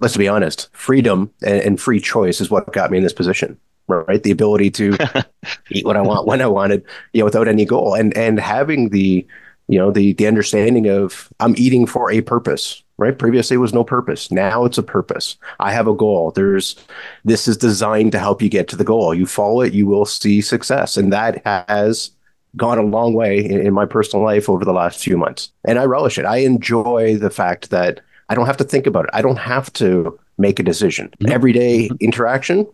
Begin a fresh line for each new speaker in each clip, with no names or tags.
let's be honest, freedom and, and free choice is what got me in this position right? The ability to eat what I want when I wanted, you know, without any goal, and and having the, you know, the the understanding of I'm eating for a purpose, right? Previously, it was no purpose. Now it's a purpose. I have a goal. There's this is designed to help you get to the goal. You follow it, you will see success, and that has gone a long way in, in my personal life over the last few months, and I relish it. I enjoy the fact that I don't have to think about it. I don't have to make a decision. Mm-hmm. Everyday interaction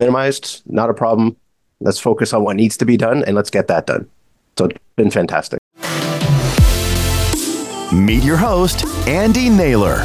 minimized, not a problem. Let's focus on what needs to be done and let's get that done. So it's been fantastic.
Meet your host, Andy Naylor.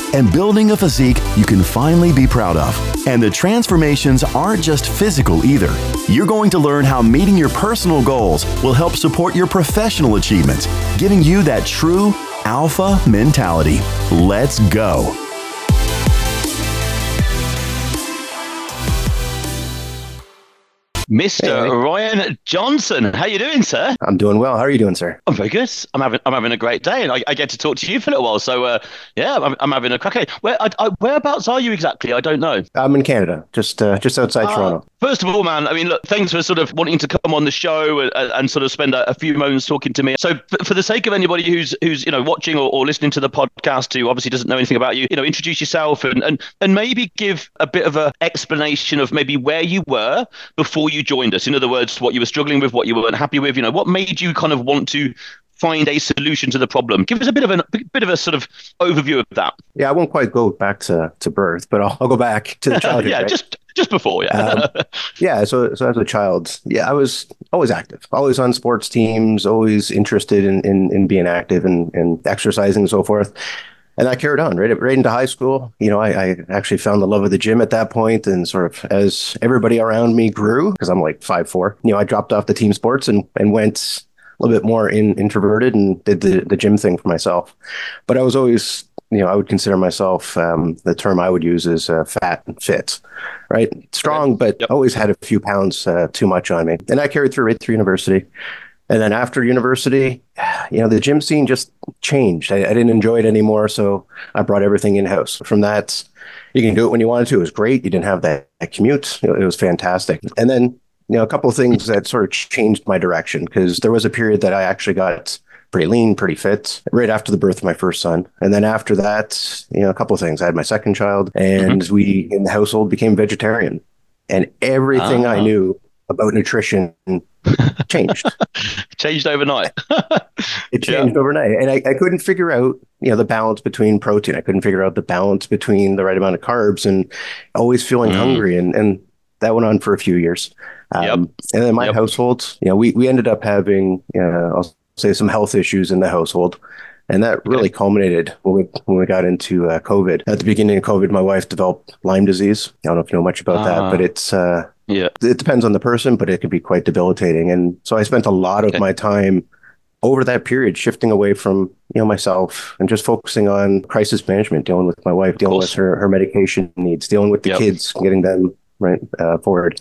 and building a physique you can finally be proud of. And the transformations aren't just physical either. You're going to learn how meeting your personal goals will help support your professional achievements, giving you that true alpha mentality. Let's go.
Mr. Hey, Ryan Johnson. How you doing, sir?
I'm doing well. How are you doing, sir?
I'm very good. I'm having I'm having a great day, and I, I get to talk to you for a little while. So, uh, yeah, I'm, I'm, having a crack. Where I, I, whereabouts are you exactly? I don't know.
I'm in Canada, just uh, just outside uh, Toronto.
First of all, man, I mean, look, thanks for sort of wanting to come on the show and, and sort of spend a, a, few moments talking to me. So, for, for, the sake of anybody who's who's you know watching or, or listening to the podcast who obviously doesn't know anything about you, you know, introduce yourself and and and maybe give a bit of a explanation of maybe where you were before you joined us. In other words words, what you were struggling with, what you weren't happy with. You know, what made you kind of want to find a solution to the problem. Give us a bit of a bit of a sort of overview of that.
Yeah, I won't quite go back to, to birth, but I'll, I'll go back to the childhood.
yeah,
right?
just just before, yeah. um,
yeah, so so as a child, yeah, I was always active, always on sports teams, always interested in in, in being active and, and exercising and so forth and I carried on right right into high school. You know, I, I, actually found the love of the gym at that point, and sort of as everybody around me grew, because I'm like five four. You know, I dropped off the team sports and and went a little bit more in, introverted and did the the gym thing for myself. But I was always, you know, I would consider myself um, the term I would use is uh, fat and fit, right? Strong, but yep. always had a few pounds uh, too much on me, and I carried through right through university. And then after university, you know, the gym scene just changed. I, I didn't enjoy it anymore. So I brought everything in house. From that, you can do it when you wanted to. It was great. You didn't have that, that commute. It, it was fantastic. And then, you know, a couple of things that sort of changed my direction because there was a period that I actually got pretty lean, pretty fit right after the birth of my first son. And then after that, you know, a couple of things. I had my second child and mm-hmm. we in the household became vegetarian. And everything uh-huh. I knew about nutrition changed.
changed overnight.
it changed yeah. overnight. And I, I couldn't figure out, you know, the balance between protein. I couldn't figure out the balance between the right amount of carbs and always feeling mm. hungry. And, and that went on for a few years. Um, yep. And then my yep. household, you know, we, we ended up having, uh, I'll say some health issues in the household. And that really okay. culminated when we when we got into uh, COVID. At the beginning of COVID, my wife developed Lyme disease. I don't know if you know much about uh, that, but ah. it's uh,
yeah.
It depends on the person, but it can be quite debilitating. And so I spent a lot of my time over that period shifting away from you know myself and just focusing on crisis management dealing with my wife dealing with her her medication needs dealing with the yep. kids getting them right uh, forward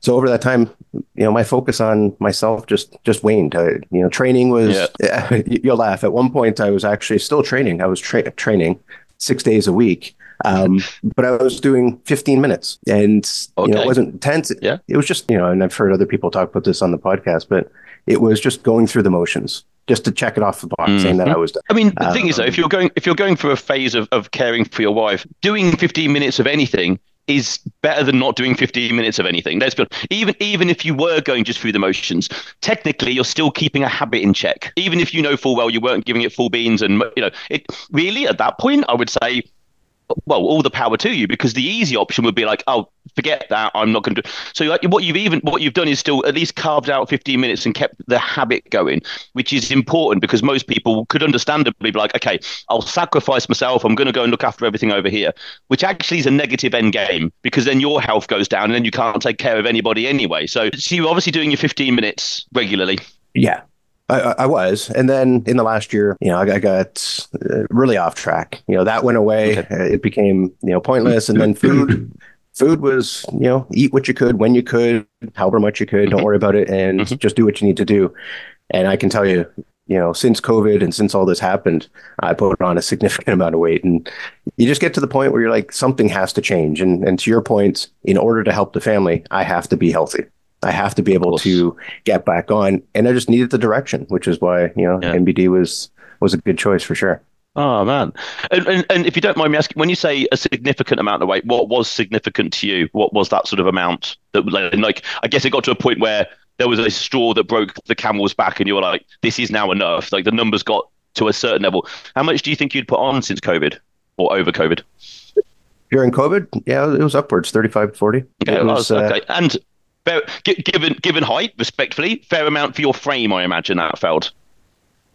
so over that time you know my focus on myself just just waned I, you know training was yep. you'll laugh at one point i was actually still training i was tra- training six days a week um, but I was doing 15 minutes and okay. you know, it wasn't intense.
Yeah.
It was just, you know, and I've heard other people talk about this on the podcast, but it was just going through the motions just to check it off the box mm-hmm. saying that I was done.
I mean, the um, thing is though, if you're going, if you're going through a phase of, of caring for your wife, doing 15 minutes of anything is better than not doing 15 minutes of anything. Let's be even even if you were going just through the motions, technically you're still keeping a habit in check. Even if you know full well you weren't giving it full beans, and you know it really at that point, I would say well, all the power to you because the easy option would be like, oh, forget that. I'm not going to. So like, what you've even what you've done is still at least carved out 15 minutes and kept the habit going, which is important because most people could understandably be like, okay, I'll sacrifice myself. I'm going to go and look after everything over here, which actually is a negative end game because then your health goes down and then you can't take care of anybody anyway. So, so you're obviously doing your 15 minutes regularly.
Yeah, I, I, was, and then in the last year, you know, I, I got uh, really off track. You know, that went away. Okay. Uh, it became you know pointless, and then food. food was you know eat what you could when you could, however much you could. Don't mm-hmm. worry about it, and mm-hmm. just do what you need to do. And I can tell you, you know, since COVID and since all this happened, I put on a significant amount of weight. And you just get to the point where you're like, something has to change. And and to your point, in order to help the family, I have to be healthy. I have to be able to get back on. And I just needed the direction, which is why, you know, yeah. NBD was was a good choice for sure.
Oh man, and, and, and if you don't mind me asking, when you say a significant amount of weight, what was significant to you? What was that sort of amount? That like, I guess it got to a point where there was a straw that broke the camel's back, and you were like, "This is now enough." Like the numbers got to a certain level. How much do you think you'd put on since COVID or over COVID?
During COVID, yeah, it was upwards 35, 40.
Okay, was, uh, okay. and fair, given given height, respectfully, fair amount for your frame. I imagine that felt.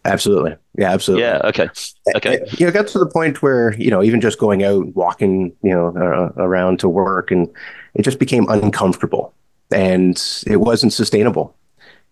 Absolutely. Yeah, absolutely.
Yeah. Okay. Okay.
You know, got to the point where you know, even just going out, walking, you know, uh, around to work, and it just became uncomfortable, and it wasn't sustainable.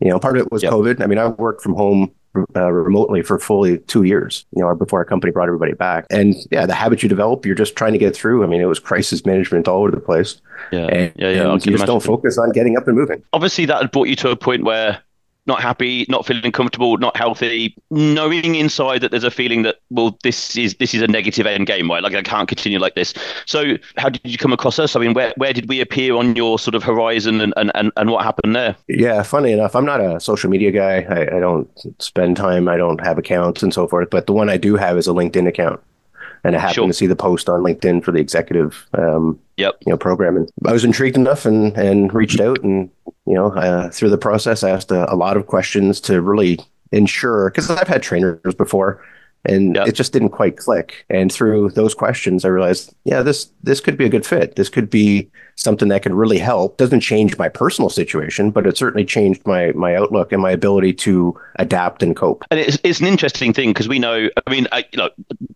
You know, part of it was yep. COVID. I mean, I worked from home uh, remotely for fully two years, you know, before our company brought everybody back. And yeah, the habits you develop, you're just trying to get through. I mean, it was crisis management all over the place.
Yeah.
And,
yeah. Yeah.
And you just don't focus on getting up and moving.
Obviously, that had brought you to a point where not happy, not feeling comfortable, not healthy, knowing inside that there's a feeling that well, this is this is a negative end game, right? Like I can't continue like this. So how did you come across us? I mean, where where did we appear on your sort of horizon, and and and, what happened there?
Yeah, funny enough, I'm not a social media guy. I, I don't spend time. I don't have accounts and so forth. But the one I do have is a LinkedIn account and I happened sure. to see the post on LinkedIn for the executive, um,
yep.
you know, program, and I was intrigued enough and and reached out, and you know, uh, through the process, I asked a, a lot of questions to really ensure because I've had trainers before and yep. it just didn't quite click. And through those questions i realized yeah this this could be a good fit. This could be something that could really help. Doesn't change my personal situation but it certainly changed my my outlook and my ability to adapt and cope.
And it's, it's an interesting thing because we know i mean I, you know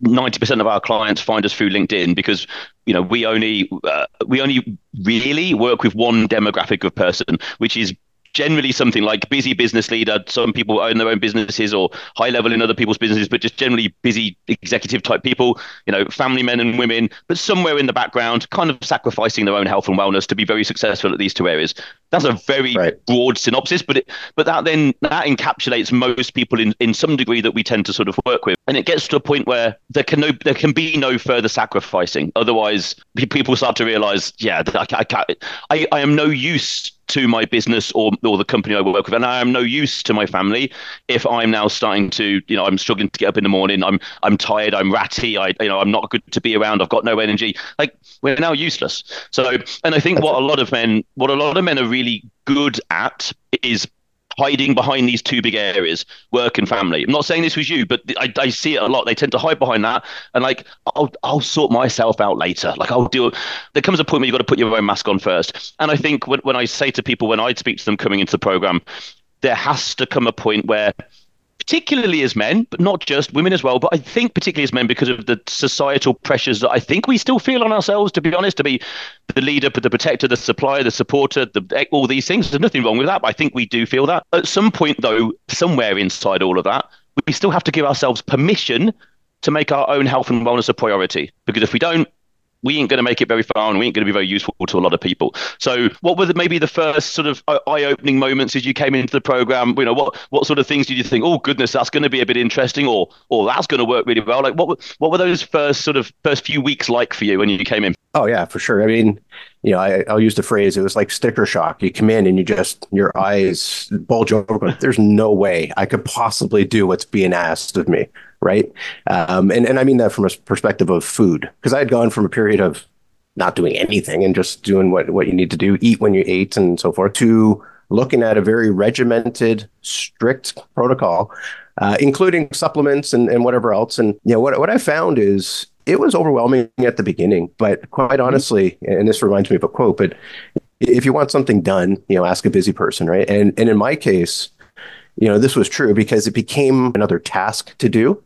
90% of our clients find us through linkedin because you know we only uh, we only really work with one demographic of person which is generally something like busy business leader. Some people own their own businesses or high level in other people's businesses, but just generally busy executive type people, you know, family men and women, but somewhere in the background, kind of sacrificing their own health and wellness to be very successful at these two areas. That's a very right. broad synopsis, but it, but that then that encapsulates most people in, in some degree that we tend to sort of work with. And it gets to a point where there can no there can be no further sacrificing. Otherwise, people start to realize, yeah, I, I, I, I am no use to my business or or the company I work with, and I am no use to my family if I'm now starting to, you know, I'm struggling to get up in the morning. I'm I'm tired. I'm ratty. I you know I'm not good to be around. I've got no energy. Like we're now useless. So, and I think what a lot of men, what a lot of men are really good at is hiding behind these two big areas, work and family. I'm not saying this was you, but I, I see it a lot. They tend to hide behind that, and like I'll I'll sort myself out later. Like I'll do. There comes a point where you've got to put your own mask on first. And I think when when I say to people when I speak to them coming into the program, there has to come a point where particularly as men, but not just women as well. But I think particularly as men because of the societal pressures that I think we still feel on ourselves. To be honest, to be the leader, the protector, the supplier, the supporter, the all these things. There's nothing wrong with that. But I think we do feel that. At some point, though, somewhere inside all of that, we still have to give ourselves permission to make our own health and wellness a priority. Because if we don't, we ain't going to make it very far and we ain't going to be very useful to a lot of people. So, what were the, maybe the first sort of uh, eye-opening moments as you came into the program? You know, what what sort of things did you think? Oh goodness, that's going to be a bit interesting, or or that's going to work really well. Like, what what were those first sort of first few weeks like for you when you came in?
Oh yeah, for sure. I mean, you know, I, will use the phrase. It was like sticker shock. You come in and you just your eyes bulge open. There's no way I could possibly do what's being asked of me right? Um, and and I mean that from a perspective of food, because I had gone from a period of not doing anything and just doing what what you need to do, eat when you ate, and so forth, to looking at a very regimented, strict protocol, uh, including supplements and, and whatever else. And you know what what I found is it was overwhelming at the beginning, but quite mm-hmm. honestly, and this reminds me of a quote, but if you want something done, you know, ask a busy person, right? And and in my case, you know, this was true because it became another task to do.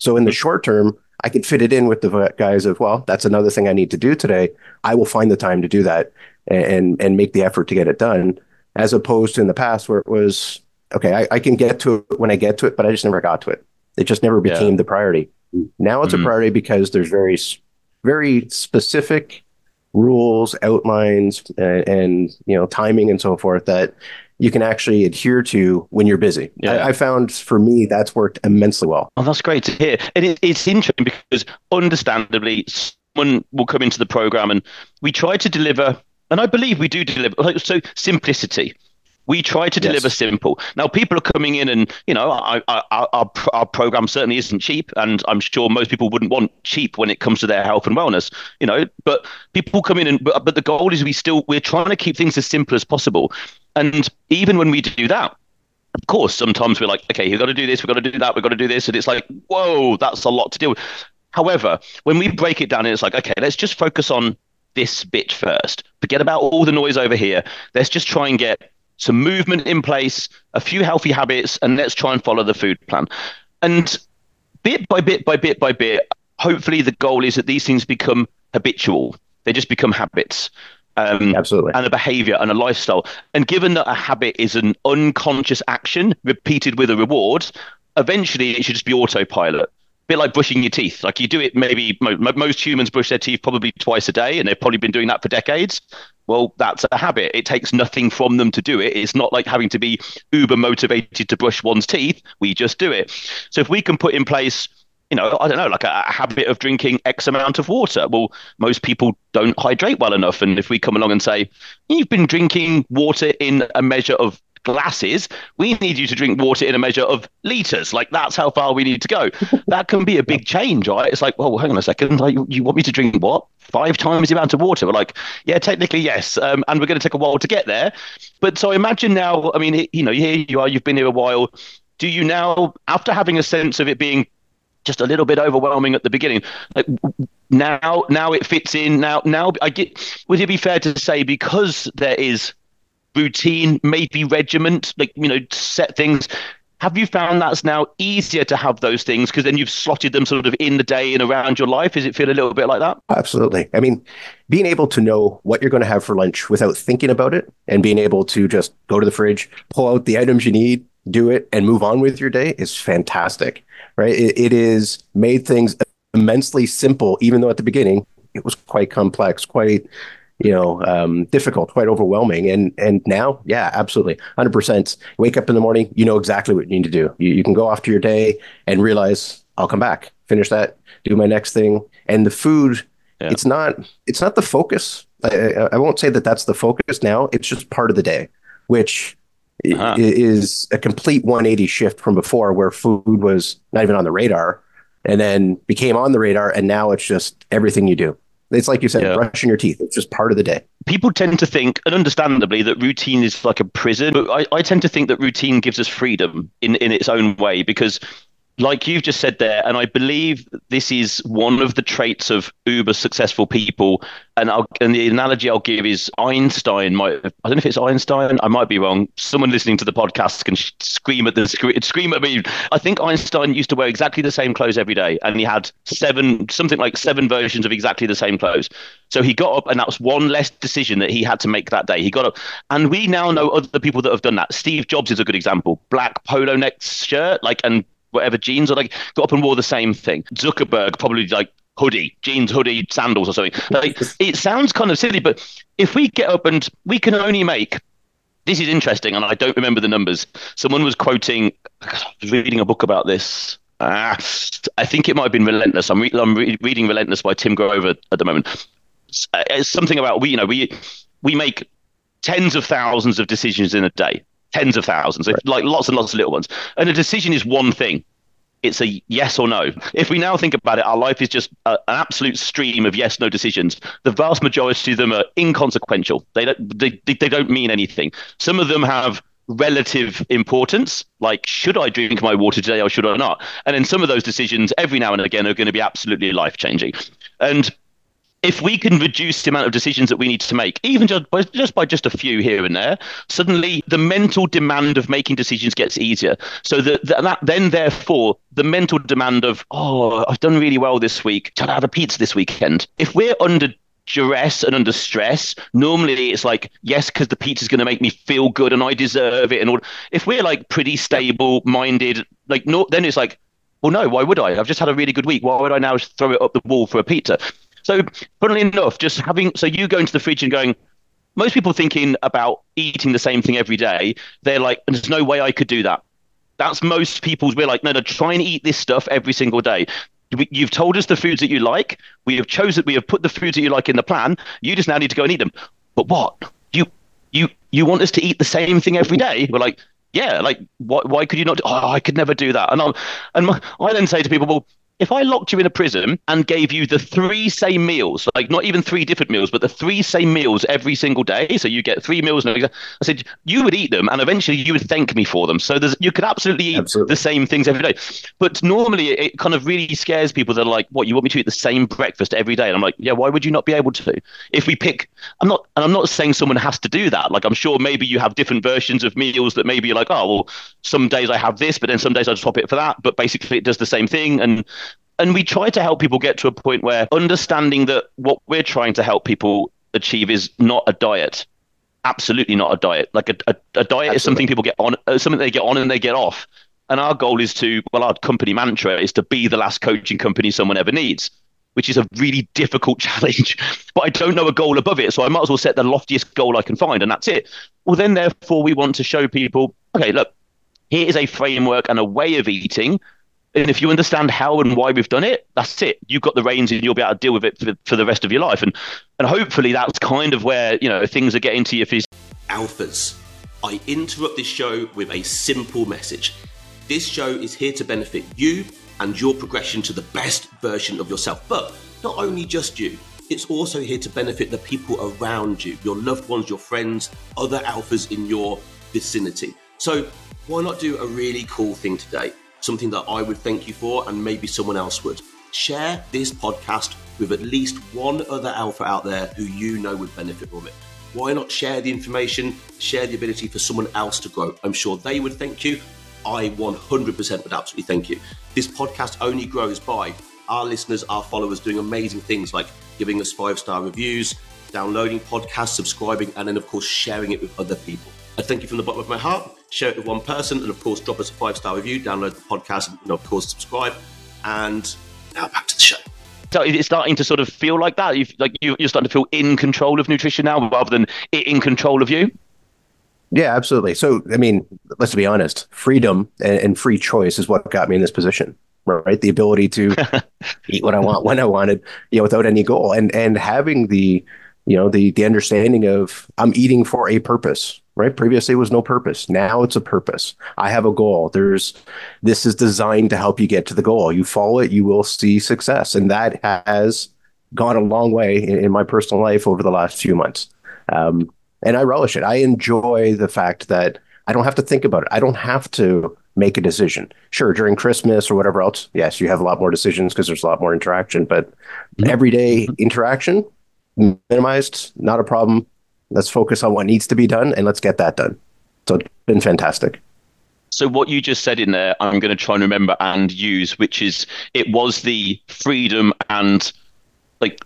So in the short term, I could fit it in with the guys of, well, that's another thing I need to do today. I will find the time to do that and and make the effort to get it done, as opposed to in the past where it was, okay, I, I can get to it when I get to it, but I just never got to it. It just never became yeah. the priority. Now it's mm-hmm. a priority because there's very, very specific rules, outlines, and, and, you know timing and so forth that you can actually adhere to when you're busy. Yeah. I, I, found for me that's worked immensely well.
Oh, that's great to hear. And it, it's interesting because understandably, someone will come into the program and we try to deliver, and I believe we do deliver. So simplicity. We try to deliver yes. simple. Now, people are coming in, and you know, our, our, our program certainly isn't cheap, and I'm sure most people wouldn't want cheap when it comes to their health and wellness. You know, but people come in, and but, but the goal is we still we're trying to keep things as simple as possible. And even when we do that, of course, sometimes we're like, okay, we've got to do this, we've got to do that, we've got to do this, and it's like, whoa, that's a lot to deal with. However, when we break it down, it's like, okay, let's just focus on this bit first. Forget about all the noise over here. Let's just try and get some movement in place, a few healthy habits, and let's try and follow the food plan. And bit by bit by bit by bit, hopefully the goal is that these things become habitual. They just become habits.
Um, Absolutely.
And a behavior and a lifestyle. And given that a habit is an unconscious action repeated with a reward, eventually it should just be autopilot bit like brushing your teeth. Like you do it, maybe most humans brush their teeth probably twice a day, and they've probably been doing that for decades. Well, that's a habit. It takes nothing from them to do it. It's not like having to be uber motivated to brush one's teeth. We just do it. So if we can put in place, you know, I don't know, like a, a habit of drinking X amount of water. Well, most people don't hydrate well enough. And if we come along and say, you've been drinking water in a measure of glasses. We need you to drink water in a measure of liters. Like that's how far we need to go. that can be a big change, right? It's like, well, hang on a second. Like, you want me to drink what? Five times the amount of water? We're like, yeah, technically yes, um, and we're going to take a while to get there. But so imagine now. I mean, you know, here you are. You've been here a while. Do you now, after having a sense of it being just a little bit overwhelming at the beginning. Like now, now it fits in. Now, now I get. Would it be fair to say because there is routine, maybe regiment, like, you know, set things. Have you found that's now easier to have those things because then you've slotted them sort of in the day and around your life? Does it feel a little bit like that?
Absolutely. I mean, being able to know what you're going to have for lunch without thinking about it and being able to just go to the fridge, pull out the items you need, do it, and move on with your day is fantastic, right? it, it is made things immensely simple, even though at the beginning it was quite complex, quite you know, um, difficult, quite overwhelming. And and now, yeah, absolutely, hundred percent. Wake up in the morning, you know exactly what you need to do. You, you can go off to your day and realize I'll come back, finish that, do my next thing. And the food, yeah. it's not it's not the focus. I, I, won't say that that's the focus now. It's just part of the day, which uh-huh. is a complete 180 shift from before, where food was not even on the radar, and then became on the radar, and now it's just everything you do. It's like you said, yeah. brushing your teeth. It's just part of the day.
People tend to think, and understandably, that routine is like a prison. But I, I tend to think that routine gives us freedom in, in its own way because like you've just said there, and I believe this is one of the traits of uber successful people. And I'll, and the analogy I'll give is Einstein might I don't know if it's Einstein. I might be wrong. Someone listening to the podcast can scream at the scream at me. I think Einstein used to wear exactly the same clothes every day, and he had seven something like seven versions of exactly the same clothes. So he got up, and that was one less decision that he had to make that day. He got up, and we now know other people that have done that. Steve Jobs is a good example. Black polo neck shirt, like and whatever jeans or like got up and wore the same thing. Zuckerberg probably like hoodie, jeans, hoodie, sandals or something. Like it sounds kind of silly, but if we get up and we can only make this is interesting, and I don't remember the numbers. Someone was quoting, I was reading a book about this. Ah, I think it might have been Relentless. I'm, re- I'm re- reading Relentless by Tim Grover at the moment. It's uh, something about we, you know, we we make tens of thousands of decisions in a day tens of thousands, right. like lots and lots of little ones. And a decision is one thing. It's a yes or no. If we now think about it, our life is just a, an absolute stream of yes no decisions. The vast majority of them are inconsequential. They don't they, they don't mean anything. Some of them have relative importance, like should I drink my water today or should I not? And then some of those decisions every now and again are going to be absolutely life changing. And if we can reduce the amount of decisions that we need to make, even just by, just by just a few here and there, suddenly the mental demand of making decisions gets easier. So that, that then, therefore, the mental demand of, oh, I've done really well this week. Should I have a pizza this weekend? If we're under duress and under stress, normally it's like, yes, because the pizza's going to make me feel good and I deserve it. And all. If we're like pretty stable minded, like, no, then it's like, well, no, why would I? I've just had a really good week. Why would I now throw it up the wall for a pizza? So, funnily enough, just having so you go into the fridge and going, most people thinking about eating the same thing every day, they're like, there's no way I could do that. That's most people's. We're like, no, no, try and eat this stuff every single day. You've told us the foods that you like. We have chosen. We have put the foods that you like in the plan. You just now need to go and eat them. But what you you you want us to eat the same thing every day? We're like, yeah, like why why could you not? Do, oh, I could never do that. And I and my, I then say to people, well, if I locked you in a prison and gave you the three same meals, like not even three different meals, but the three same meals every single day, so you get three meals, I said you would eat them, and eventually you would thank me for them. So there's you could absolutely eat absolutely. the same things every day. But normally it kind of really scares people that are like, "What you want me to eat the same breakfast every day?" And I'm like, "Yeah, why would you not be able to?" If we pick, I'm not, and I'm not saying someone has to do that. Like I'm sure maybe you have different versions of meals that maybe you're like, "Oh, well, some days I have this, but then some days I just swap it for that." But basically, it does the same thing, and and we try to help people get to a point where understanding that what we're trying to help people achieve is not a diet. Absolutely not a diet. Like a, a, a diet absolutely. is something people get on uh, something they get on and they get off. And our goal is to well our company mantra is to be the last coaching company someone ever needs which is a really difficult challenge but i don't know a goal above it. So i might as well set the loftiest goal i can find and that's it. Well then therefore we want to show people okay look here is a framework and a way of eating and if you understand how and why we've done it, that's it. You've got the reins and you'll be able to deal with it for, for the rest of your life. And and hopefully that's kind of where, you know, things are getting to your phys-
Alphas. I interrupt this show with a simple message. This show is here to benefit you and your progression to the best version of yourself. But not only just you, it's also here to benefit the people around you, your loved ones, your friends, other alphas in your vicinity. So why not do a really cool thing today? Something that I would thank you for, and maybe someone else would. Share this podcast with at least one other alpha out there who you know would benefit from it. Why not share the information, share the ability for someone else to grow? I'm sure they would thank you. I 100% would absolutely thank you. This podcast only grows by our listeners, our followers doing amazing things like giving us five star reviews, downloading podcasts, subscribing, and then, of course, sharing it with other people. I thank you from the bottom of my heart. Share it with one person, and of course, drop us a five star review, download the podcast, and of course, subscribe. And now back to the show.
So it's starting to sort of feel like that. You've, like you, are starting to feel in control of nutrition now, rather than it in control of you.
Yeah, absolutely. So, I mean, let's be honest. Freedom and, and free choice is what got me in this position right? The ability to eat what I want when I wanted, you know, without any goal, and and having the, you know, the the understanding of I'm eating for a purpose, right? Previously, it was no purpose. Now it's a purpose. I have a goal. There's this is designed to help you get to the goal. You follow it, you will see success, and that has gone a long way in, in my personal life over the last few months. Um, and I relish it. I enjoy the fact that I don't have to think about it. I don't have to make a decision. Sure, during Christmas or whatever else, yes, you have a lot more decisions because there's a lot more interaction. But everyday interaction minimized, not a problem let's focus on what needs to be done and let's get that done. So it's been fantastic.
So what you just said in there, I'm going to try and remember and use, which is it was the freedom and like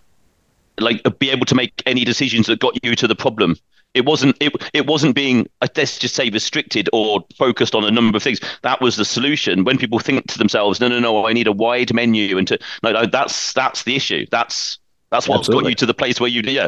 like uh, be able to make any decisions that got you to the problem. It wasn't it it wasn't being uh, let's just say restricted or focused on a number of things. That was the solution. When people think to themselves, no, no, no, I need a wide menu, and to no, no, that's that's the issue. That's that's what's Absolutely. got you to the place where you yeah.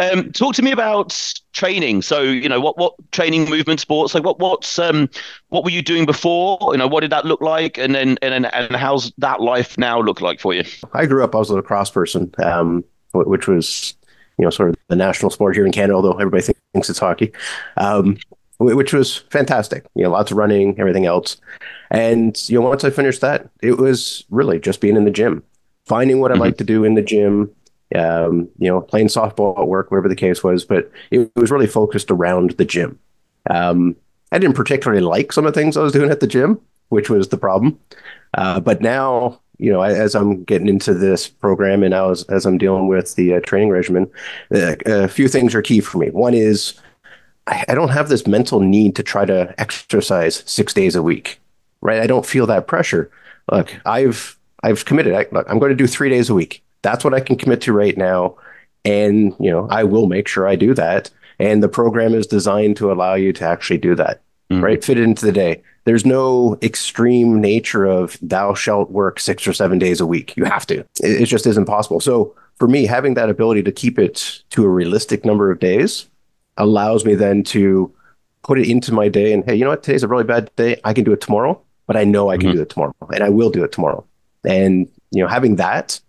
Um, talk to me about training. So you know what what training movement sports like what what's um what were you doing before? You know what did that look like, and then and and how's that life now look like for you?
I grew up. I was a lacrosse person, um, which was you know sort of the national sport here in Canada, although everybody thinks it's hockey. Um, which was fantastic. You know, lots of running, everything else. And you know, once I finished that, it was really just being in the gym, finding what I mm-hmm. like to do in the gym, um, you know, playing softball at work, whatever the case was. But it was really focused around the gym. Um, I didn't particularly like some of the things I was doing at the gym, which was the problem. Uh, but now, you know, as I'm getting into this program and now as, as I'm dealing with the uh, training regimen, uh, a few things are key for me. One is I, I don't have this mental need to try to exercise six days a week, right? I don't feel that pressure. Look, I've I've committed. I, look, I'm going to do three days a week. That's what I can commit to right now, and you know, I will make sure I do that. And the program is designed to allow you to actually do that mm. right? Fit it into the day. There's no extreme nature of thou shalt work six or seven days a week. You have to. It, it just isn't possible. So for me, having that ability to keep it to a realistic number of days allows me then to put it into my day and hey, you know what? Today's a really bad day. I can do it tomorrow, but I know I can mm-hmm. do it tomorrow and I will do it tomorrow. And you know, having that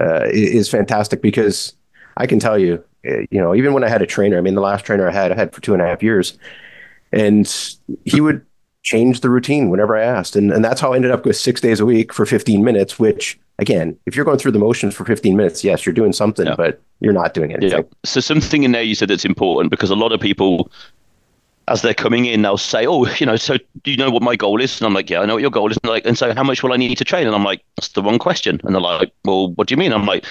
uh, is fantastic because I can tell you, uh, you know, even when I had a trainer, I mean, the last trainer I had, I had for two and a half years, and he would change the routine whenever I asked. And, and that's how I ended up with six days a week for 15 minutes, which again, if you're going through the motions for 15 minutes, yes, you're doing something, yeah. but you're not doing anything. Yeah.
So something in there you said that's important because a lot of people, as they're coming in, they'll say, "Oh, you know, so do you know what my goal is?" And I'm like, "Yeah, I know what your goal is." And like, and so how much will I need to train? And I'm like, "That's the wrong question." And they're like, "Well, what do you mean?" I'm like,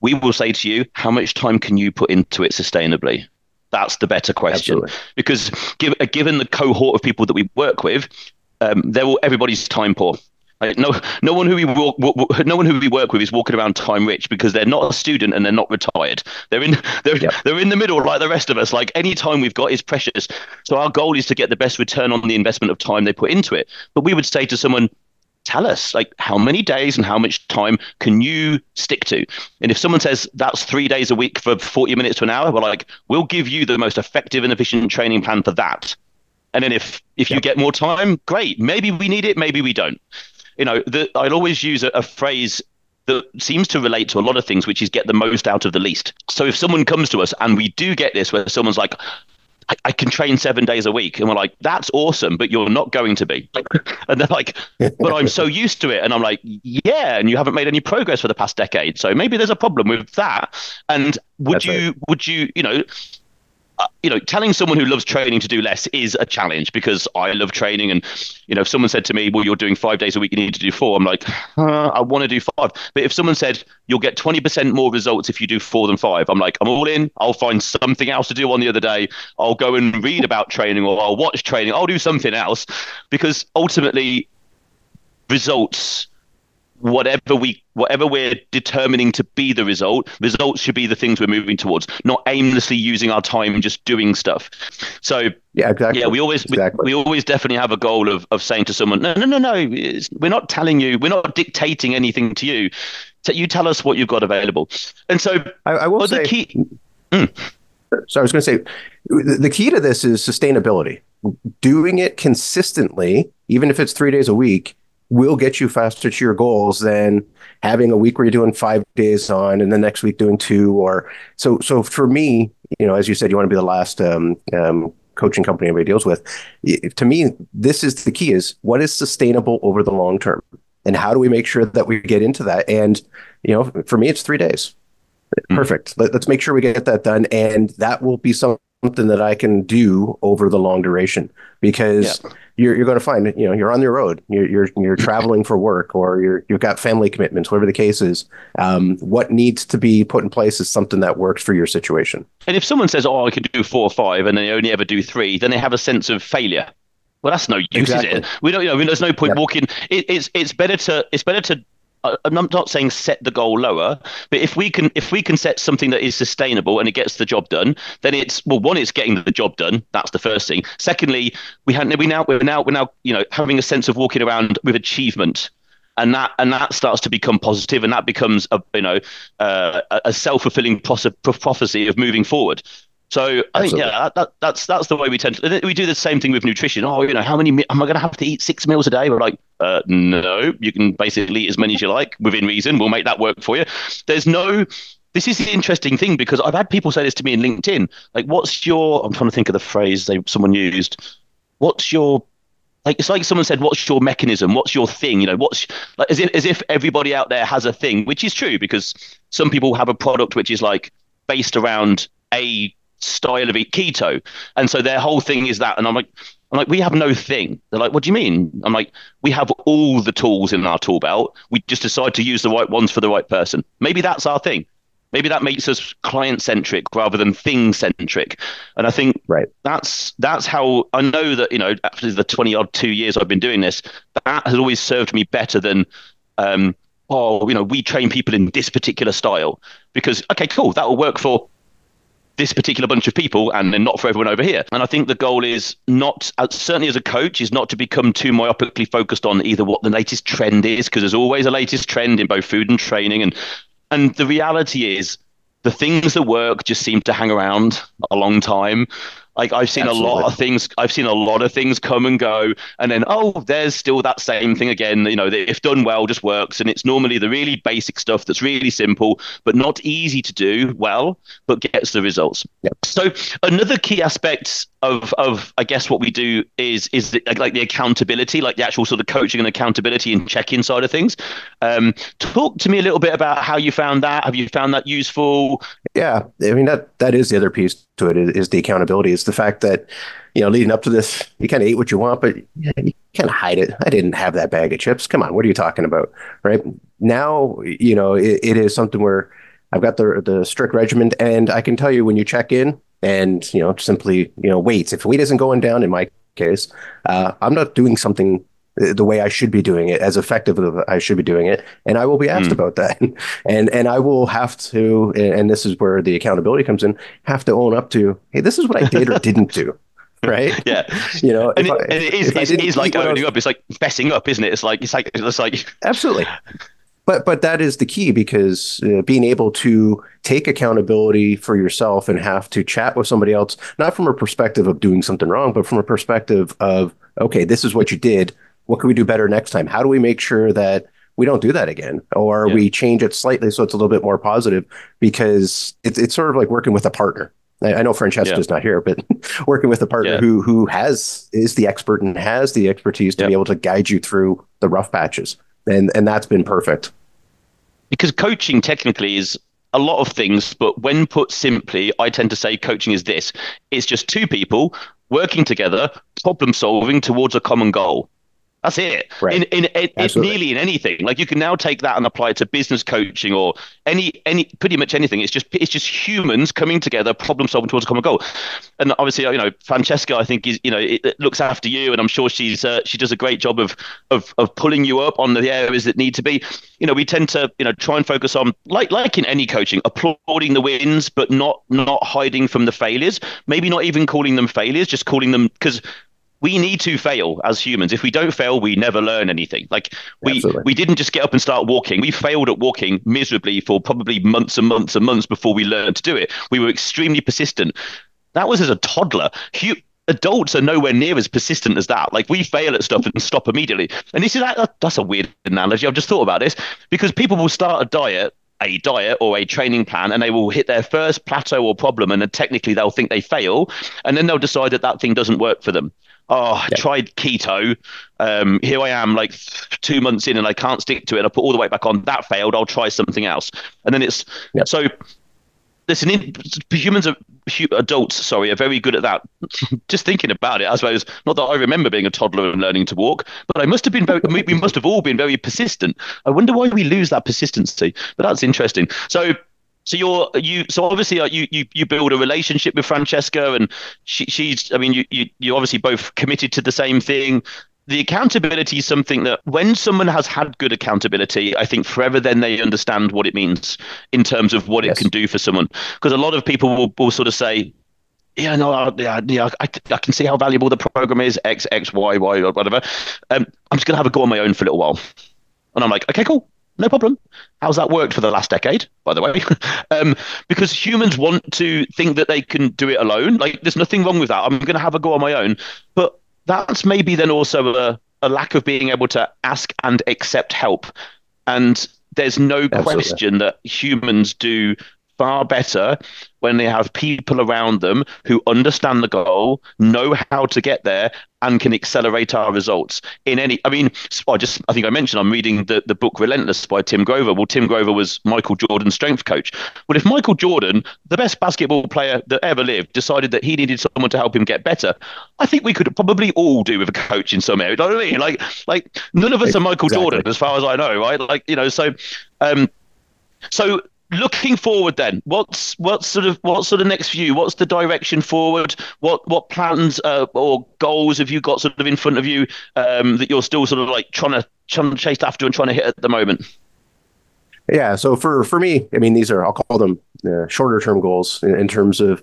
"We will say to you, how much time can you put into it sustainably?" That's the better question Absolutely. because give, uh, given the cohort of people that we work with, um, they're all, everybody's time poor. Like no, no one who we walk, no one who we work with is walking around time rich because they're not a student and they're not retired. They're in, they're, yep. they're in the middle like the rest of us. Like any time we've got is precious. So our goal is to get the best return on the investment of time they put into it. But we would say to someone, tell us like how many days and how much time can you stick to and if someone says that's three days a week for 40 minutes to an hour we're like we'll give you the most effective and efficient training plan for that and then if if you get more time great maybe we need it maybe we don't you know the, i'd always use a, a phrase that seems to relate to a lot of things, which is get the most out of the least. So if someone comes to us and we do get this, where someone's like, I, I, can train seven days a week. And we're like, that's awesome, but you're not going to be. and they're like, but I'm so used to it. And I'm like, yeah, and you haven't made any progress for the past decade. So maybe there's a problem with that. And would that's you, right. would you, you know, you know, telling someone who loves training to do less is a challenge because I love training. And, you know, if someone said to me, well, you're doing five days a week, you need to do four, I'm like, uh, I want to do five. But if someone said, you'll get 20% more results if you do four than five, I'm like, I'm all in. I'll find something else to do on the other day. I'll go and read about training or I'll watch training. I'll do something else because ultimately, results whatever we whatever we're determining to be the result results should be the things we're moving towards not aimlessly using our time and just doing stuff. So
yeah exactly.
yeah we always exactly. we, we always definitely have a goal of, of saying to someone no no no no we're not telling you we're not dictating anything to you. So you tell us what you've got available. And so
i, I will say key, mm. so i was going to say the key to this is sustainability. Doing it consistently even if it's three days a week will get you faster to your goals than having a week where you're doing five days on and the next week doing two or so so for me you know as you said you want to be the last um, um, coaching company everybody deals with. To me this is the key is what is sustainable over the long term and how do we make sure that we get into that? And you know for me it's three days. Mm-hmm. perfect. Let, us make sure we get that done and that will be something that i can do over the long duration because yeah you're, you're going to find you know you're on your road you're you're, you're traveling for work or you're you've got family commitments whatever the case is um, what needs to be put in place is something that works for your situation
and if someone says oh i can do four or five and they only ever do three then they have a sense of failure well, that's no use, exactly. is it? We don't, you know, I mean, there's no point walking. It, it's it's better to it's better to I'm not saying set the goal lower, but if we can if we can set something that is sustainable and it gets the job done, then it's well one it's getting the job done. That's the first thing. Secondly, we have we now we're now we're now you know having a sense of walking around with achievement. And that and that starts to become positive, and that becomes a you know uh, a self fulfilling prophecy of moving forward. So I think yeah, that, that's that's the way we tend to. We do the same thing with nutrition. Oh, you know, how many am I going to have to eat six meals a day? We're like, uh, no, you can basically eat as many as you like within reason. We'll make that work for you. There's no. This is the interesting thing because I've had people say this to me in LinkedIn. Like, what's your? I'm trying to think of the phrase they someone used. What's your like it's like someone said what's your mechanism what's your thing you know what's like as if as if everybody out there has a thing which is true because some people have a product which is like based around a style of eat keto and so their whole thing is that and i'm like I'm like, we have no thing. They're like, what do you mean? I'm like, we have all the tools in our tool belt. We just decide to use the right ones for the right person. Maybe that's our thing. Maybe that makes us client centric rather than thing centric. And I think
right.
that's that's how I know that, you know, after the 20 odd two years I've been doing this, that has always served me better than um, oh, you know, we train people in this particular style. Because okay, cool, that will work for this particular bunch of people and then not for everyone over here. And I think the goal is not, uh, certainly as a coach, is not to become too myopically focused on either what the latest trend is, because there's always a latest trend in both food and training. And and the reality is the things that work just seem to hang around a long time. Like I've seen Absolutely. a lot of things. I've seen a lot of things come and go, and then oh, there's still that same thing again. You know, if done well, just works, and it's normally the really basic stuff that's really simple, but not easy to do well, but gets the results.
Yep.
So another key aspect of of I guess what we do is is the, like the accountability, like the actual sort of coaching and accountability and check-in side of things. Um, talk to me a little bit about how you found that. Have you found that useful?
Yeah, I mean that that is the other piece to it is, is the accountability. It's the fact that you know leading up to this, you kind of ate what you want, but you can't hide it. I didn't have that bag of chips. Come on, what are you talking about? Right now, you know it, it is something where I've got the the strict regimen, and I can tell you when you check in and you know simply you know wait if weight isn't going down in my case, uh, I'm not doing something the way I should be doing it, as effective as I should be doing it, and I will be asked mm. about that, and and I will have to, and this is where the accountability comes in, have to own up to, hey, this is what I did or didn't do, right?
Yeah,
you know,
and, it, I, and it is, it's, it is like owning was, up. It's like fessing up, isn't it? It's like it's like it's like
absolutely. But but that is the key because uh, being able to take accountability for yourself and have to chat with somebody else, not from a perspective of doing something wrong, but from a perspective of okay, this is what you did what can we do better next time? How do we make sure that we don't do that again or yeah. we change it slightly so it's a little bit more positive because it's, it's sort of like working with a partner. I, I know Francesca's yeah. not here, but working with a partner yeah. who who has is the expert and has the expertise to be able to guide you through the rough patches. And and that's been perfect.
Because coaching technically is a lot of things, but when put simply, I tend to say coaching is this. It's just two people working together, problem solving towards a common goal. That's it. Right. In, in, in, in nearly in anything, like you can now take that and apply it to business coaching or any any pretty much anything. It's just it's just humans coming together, problem solving towards a common goal. And obviously, you know, Francesca, I think is you know it, it looks after you, and I'm sure she's uh, she does a great job of of of pulling you up on the areas that need to be. You know, we tend to you know try and focus on like like in any coaching, applauding the wins, but not not hiding from the failures. Maybe not even calling them failures, just calling them because we need to fail as humans. If we don't fail, we never learn anything. Like we Absolutely. we didn't just get up and start walking. We failed at walking miserably for probably months and months and months before we learned to do it. We were extremely persistent. That was as a toddler. Hu- adults are nowhere near as persistent as that. Like we fail at stuff and stop immediately. And this is that, that's a weird analogy. I've just thought about this because people will start a diet a diet or a training plan and they will hit their first plateau or problem and then technically they'll think they fail and then they'll decide that that thing doesn't work for them oh, I tried keto. Um, here I am, like two months in, and I can't stick to it. I put all the weight back on. That failed. I'll try something else. And then it's so. Listen, humans are adults. Sorry, are very good at that. Just thinking about it, I suppose. Not that I remember being a toddler and learning to walk, but I must have been very. we must have all been very persistent. I wonder why we lose that persistency. But that's interesting. So so you're you so obviously uh, you you you build a relationship with Francesca and she, she's I mean you you you obviously both committed to the same thing. The accountability is something that when someone has had good accountability, I think forever then they understand what it means in terms of what yes. it can do for someone. Because a lot of people will, will sort of say, yeah, no, yeah, yeah, I, I can see how valuable the program is, X, X, Y, Y, or whatever. Um, I'm just going to have a go on my own for a little while. And I'm like, okay, cool no problem. How's that worked for the last decade, by the way? um, because humans want to think that they can do it alone. Like, there's nothing wrong with that. I'm going to have a go on my own. But that's maybe then also a, a lack of being able to ask and accept help. And there's no Absolutely. question that humans do far better when they have people around them who understand the goal, know how to get there, and can accelerate our results in any. I mean, I just I think I mentioned I'm reading the, the book Relentless by Tim Grover. Well, Tim Grover was Michael Jordan's strength coach. Well, if Michael Jordan, the best basketball player that ever lived, decided that he needed someone to help him get better, I think we could probably all do with a coach in some area. You know what I mean? Like, like none of us are Michael exactly. Jordan, as far as I know, right? Like, you know, so, um, so looking forward then what's what sort of what's sort of next view what's the direction forward? What what plans uh, or goals have you got sort of in front of you um, that you're still sort of like trying to trying to chase after and trying to hit at the moment?
Yeah so for for me i mean these are i'll call them uh, shorter term goals in, in terms of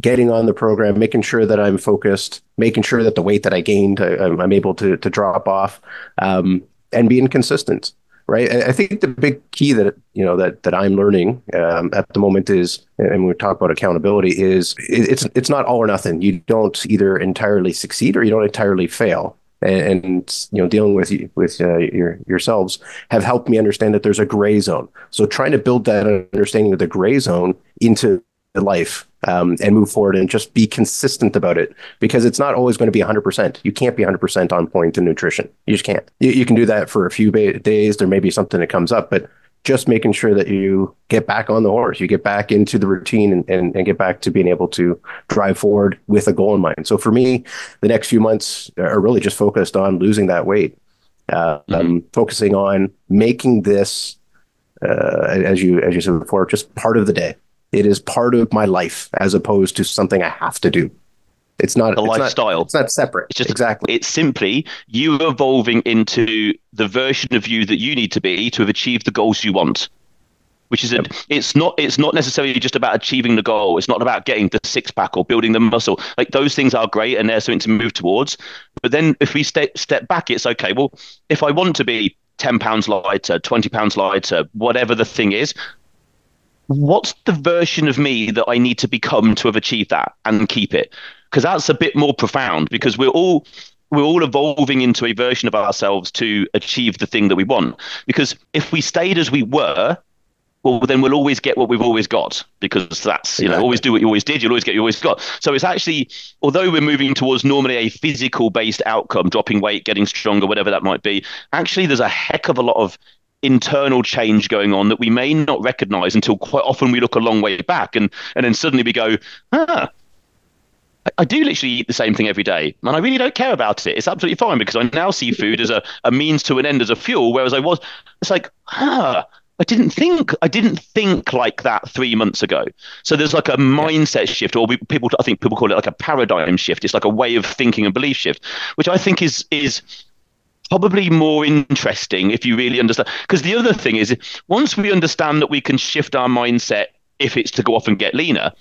getting on the program making sure that i'm focused making sure that the weight that i gained I, am able to to drop off um, and being consistent right? I think the big key that you know that that I'm learning um, at the moment is, and we talk about accountability, is it's it's not all or nothing. You don't either entirely succeed or you don't entirely fail. And, and you know, dealing with with uh, your yourselves have helped me understand that there's a gray zone. So trying to build that understanding of the gray zone into life um, and move forward and just be consistent about it because it's not always going to be 100%. You can't be 100% on point in nutrition. You just can't. You, you can do that for a few ba- days. There may be something that comes up, but just making sure that you get back on the horse, you get back into the routine and, and, and, get back to being able to drive forward with a goal in mind. So for me, the next few months are really just focused on losing that weight, uh, mm-hmm. um, focusing on making this, uh, as you as you said before, just part of the day. It is part of my life as opposed to something I have to do. It's not
a lifestyle.
Not, it's not separate.
It's just
exactly.
It's simply you evolving into the version of you that you need to be to have achieved the goals you want. Which is yep. it's not it's not necessarily just about achieving the goal. It's not about getting the six pack or building the muscle. Like those things are great and they're something to move towards. But then if we step step back, it's okay. Well, if I want to be 10 pounds lighter, 20 pounds lighter, whatever the thing is, what's the version of me that I need to become to have achieved that and keep it? Because that's a bit more profound because we're all we're all evolving into a version of ourselves to achieve the thing that we want. Because if we stayed as we were, well, then we'll always get what we've always got because that's, you exactly. know, always do what you always did. You'll always get what you always got. So it's actually, although we're moving towards normally a physical based outcome, dropping weight, getting stronger, whatever that might be, actually, there's a heck of a lot of internal change going on that we may not recognize until quite often we look a long way back and and then suddenly we go ah I do literally eat the same thing every day, and I really don't care about it. It's absolutely fine because I now see food as a, a means to an end, as a fuel. Whereas I was, it's like, ah, I didn't think I didn't think like that three months ago. So there's like a mindset shift, or we, people I think people call it like a paradigm shift. It's like a way of thinking and belief shift, which I think is is probably more interesting if you really understand. Because the other thing is, once we understand that we can shift our mindset if it's to go off and get leaner,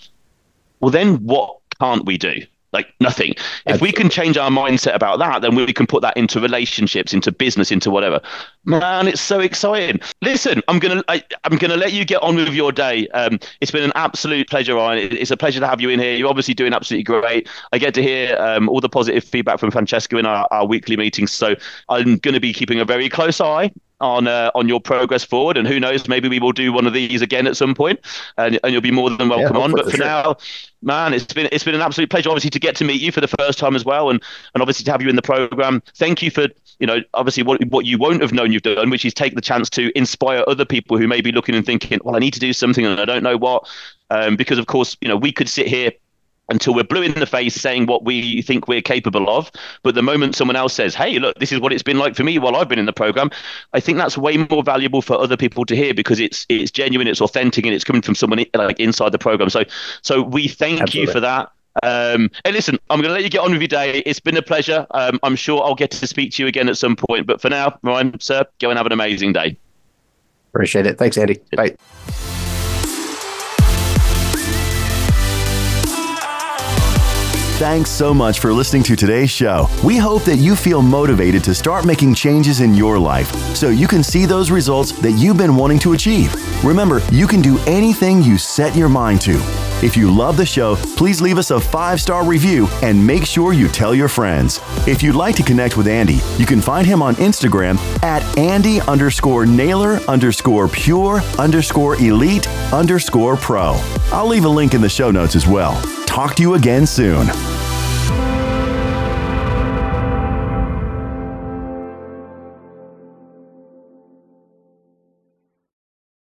well, then what can't we do? Like nothing. If we can change our mindset about that, then we can put that into relationships, into business, into whatever. Man, it's so exciting. Listen, I'm gonna I, am gonna let you get on with your day. Um, it's been an absolute pleasure, Ryan. It's a pleasure to have you in here. You're obviously doing absolutely great. I get to hear um, all the positive feedback from Francesco in our, our weekly meetings, so I'm going to be keeping a very close eye on uh, on your progress forward. And who knows, maybe we will do one of these again at some point, and, and you'll be more than welcome yeah, on. But for sure. now, man, it's been it's been an absolute pleasure, obviously, to get to meet you for the first time as well, and and obviously to have you in the program. Thank you for you know obviously what what you won't have known you've done, which is take the chance to inspire other people who may be looking and thinking, well, I need to do something and I don't know what. Um, because of course, you know, we could sit here until we're blue in the face saying what we think we're capable of. But the moment someone else says, hey, look, this is what it's been like for me while I've been in the program, I think that's way more valuable for other people to hear because it's it's genuine, it's authentic, and it's coming from someone like inside the program. So so we thank Absolutely. you for that. Um, hey, listen, I'm going to let you get on with your day. It's been a pleasure. Um, I'm sure I'll get to speak to you again at some point. But for now, Ryan, sir, go and have an amazing day.
Appreciate it. Thanks, Andy. Bye.
Thanks so much for listening to today's show. We hope that you feel motivated to start making changes in your life so you can see those results that you've been wanting to achieve. Remember, you can do anything you set your mind to. If you love the show, please leave us a five star review and make sure you tell your friends. If you'd like to connect with Andy, you can find him on Instagram at Andy underscore Naylor underscore pure underscore elite underscore pro. I'll leave a link in the show notes as well. Talk to you again soon.